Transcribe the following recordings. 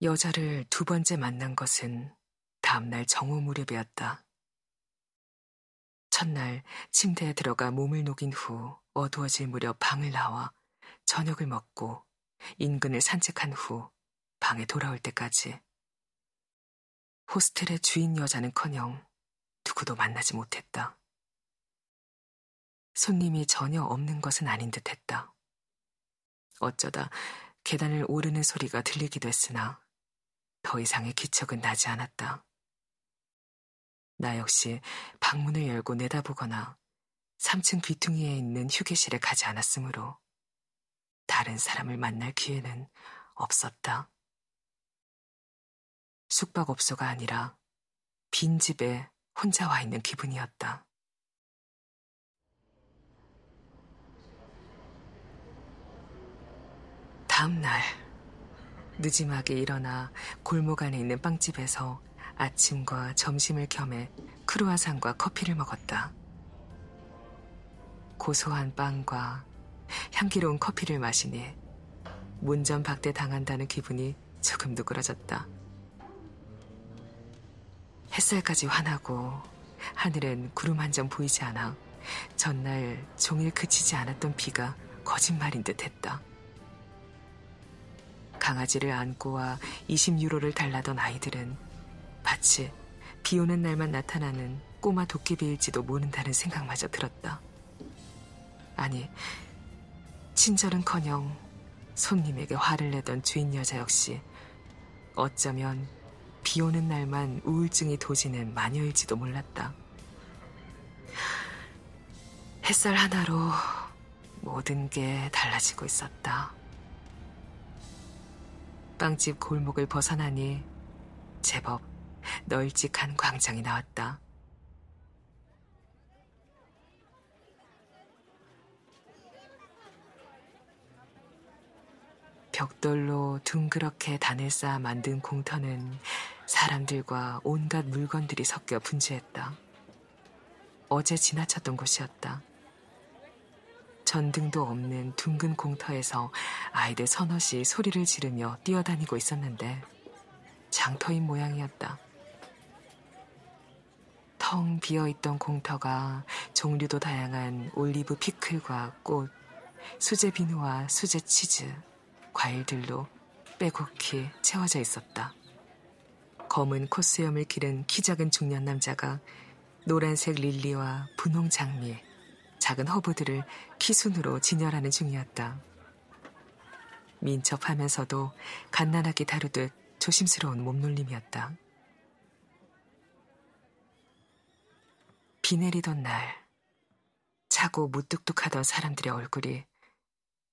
여자를 두 번째 만난 것은 다음날 정오 무렵이었다. 첫날 침대에 들어가 몸을 녹인 후 어두워질 무렵 방을 나와 저녁을 먹고 인근을 산책한 후 방에 돌아올 때까지 호스텔의 주인 여자는커녕 누구도 만나지 못했다. 손님이 전혀 없는 것은 아닌 듯 했다. 어쩌다 계단을 오르는 소리가 들리기도 했으나 더 이상의 기척은 나지 않았다. 나 역시 방문을 열고 내다보거나 3층 귀퉁이에 있는 휴게실에 가지 않았으므로 다른 사람을 만날 기회는 없었다. 숙박업소가 아니라 빈 집에 혼자 와 있는 기분이었다. 다음 날 늦지막에 일어나 골목 안에 있는 빵집에서 아침과 점심을 겸해 크루아상과 커피를 먹었다. 고소한 빵과 향기로운 커피를 마시니 문전박대 당한다는 기분이 조금 누그러졌다. 햇살까지 환하고 하늘엔 구름 한 점 보이지 않아 전날 종일 그치지 않았던 비가 거짓말인 듯 했다. 강아지를 안고 와 20유로를 달라던 아이들은 마치 비 오는 날만 나타나는 꼬마 도깨비일지도 모른다는 생각마저 들었다. 아니, 친절은 커녕 손님에게 화를 내던 주인 여자 역시 어쩌면 비 오는 날만 우울증이 도지는 마녀일지도 몰랐다. 햇살 하나로 모든 게 달라지고 있었다. 빵집 골목을 벗어나니 제법 널찍한 광장이 나왔다. 벽돌로 둥그렇게 단을 쌓아 만든 공터는 사람들과 온갖 물건들이 섞여 분주했다. 어제 지나쳤던 곳이었다. 전등도 없는 둥근 공터에서 아이들 서넛이 소리를 지르며 뛰어다니고 있었는데 장터인 모양이었다. 텅 비어있던 공터가 종류도 다양한 올리브 피클과 꽃, 수제 비누와 수제 치즈, 과일들로 빼곡히 채워져 있었다. 검은 코스염을 기른 키 작은 중년 남자가 노란색 릴리와 분홍 장미, 작은 허브들을 키순으로 진열하는 중이었다. 민첩하면서도 갓난하게 다루듯 조심스러운 몸놀림이었다. 비 내리던 날, 차고 무뚝뚝하던 사람들의 얼굴이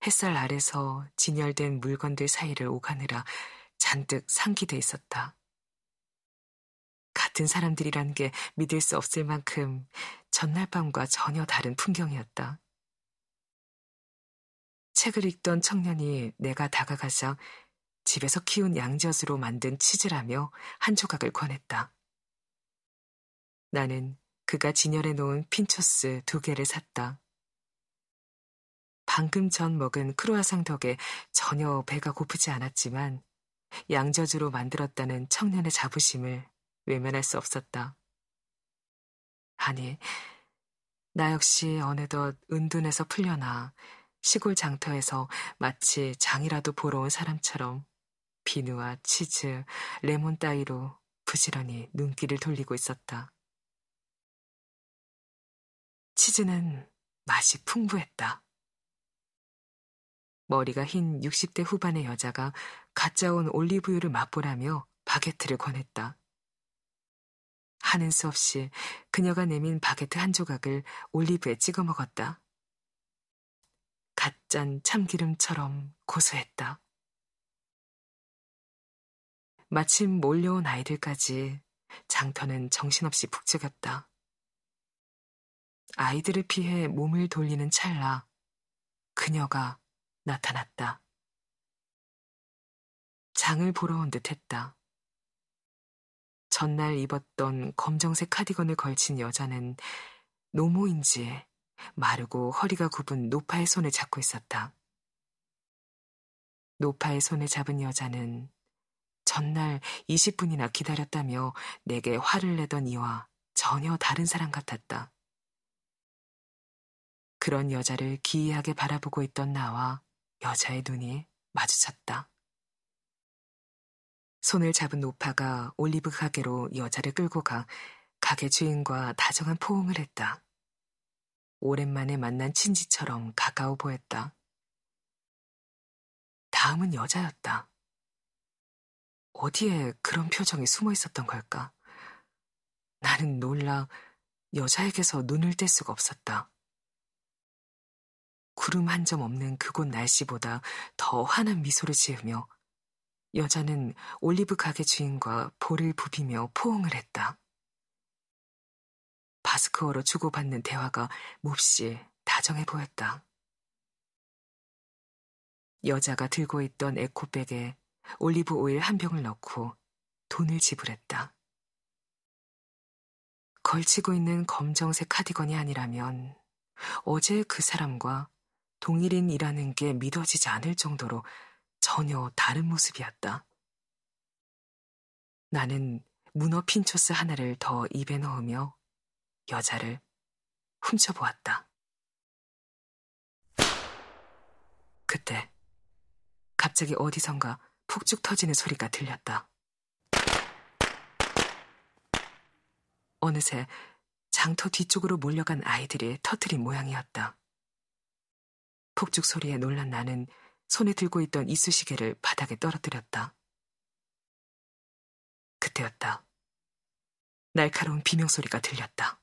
햇살 아래서 진열된 물건들 사이를 오가느라 잔뜩 상기돼 있었다. 같은 사람들이란 게 믿을 수 없을 만큼 전날 밤과 전혀 다른 풍경이었다. 책을 읽던 청년이 내가 다가가자 집에서 키운 양젖으로 만든 치즈라며 한 조각을 권했다. 나는 그가 진열해 놓은 핀초스 두 개를 샀다. 방금 전 먹은 크루아상 덕에 전혀 배가 고프지 않았지만 양저주로 만들었다는 청년의 자부심을 외면할 수 없었다. 아니, 나 역시 어느덧 은둔에서 풀려나 시골 장터에서 마치 장이라도 보러 온 사람처럼 비누와 치즈, 레몬 따위로 부지런히 눈길을 돌리고 있었다. 치즈는 맛이 풍부했다. 머리가 흰 60대 후반의 여자가 가짜 온 올리브유를 맛보라며 바게트를 권했다. 하는 수 없이 그녀가 내민 바게트 한 조각을 올리브에 찍어 먹었다. 갓짠 참기름처럼 고소했다. 마침 몰려온 아이들까지 장터는 정신없이 북적였다. 아이들을 피해 몸을 돌리는 찰나 그녀가 나타났다. 장을 보러 온 듯 했다. 전날 입었던 검정색 카디건을 걸친 여자는 노모인지 마르고 허리가 굽은 노파의 손을 잡고 있었다. 노파의 손을 잡은 여자는 전날 20분이나 기다렸다며 내게 화를 내던 이와 전혀 다른 사람 같았다. 그런 여자를 기이하게 바라보고 있던 나와 여자의 눈이 마주쳤다. 손을 잡은 노파가 올리브 가게로 여자를 끌고 가 가게 주인과 다정한 포옹을 했다. 오랜만에 만난 친지처럼 가까워 보였다. 다음은 여자였다. 어디에 그런 표정이 숨어 있었던 걸까? 나는 놀라 여자에게서 눈을 뗄 수가 없었다. 구름 한 점 없는 그곳 날씨보다 더 환한 미소를 지으며 여자는 올리브 가게 주인과 볼을 부비며 포옹을 했다. 바스크어로 주고받는 대화가 몹시 다정해 보였다. 여자가 들고 있던 에코백에 올리브 오일 한 병을 넣고 돈을 지불했다. 걸치고 있는 검정색 카디건이 아니라면 어제 그 사람과 동일인이라는 게 믿어지지 않을 정도로 전혀 다른 모습이었다. 나는 문어 핀초스 하나를 더 입에 넣으며 여자를 훔쳐보았다. 그때 갑자기 어디선가 푹쭉 터지는 소리가 들렸다. 어느새 장터 뒤쪽으로 몰려간 아이들이 터트린 모양이었다. 폭죽 소리에 놀란 나는 손에 들고 있던 이쑤시개를 바닥에 떨어뜨렸다. 그때였다. 날카로운 비명소리가 들렸다.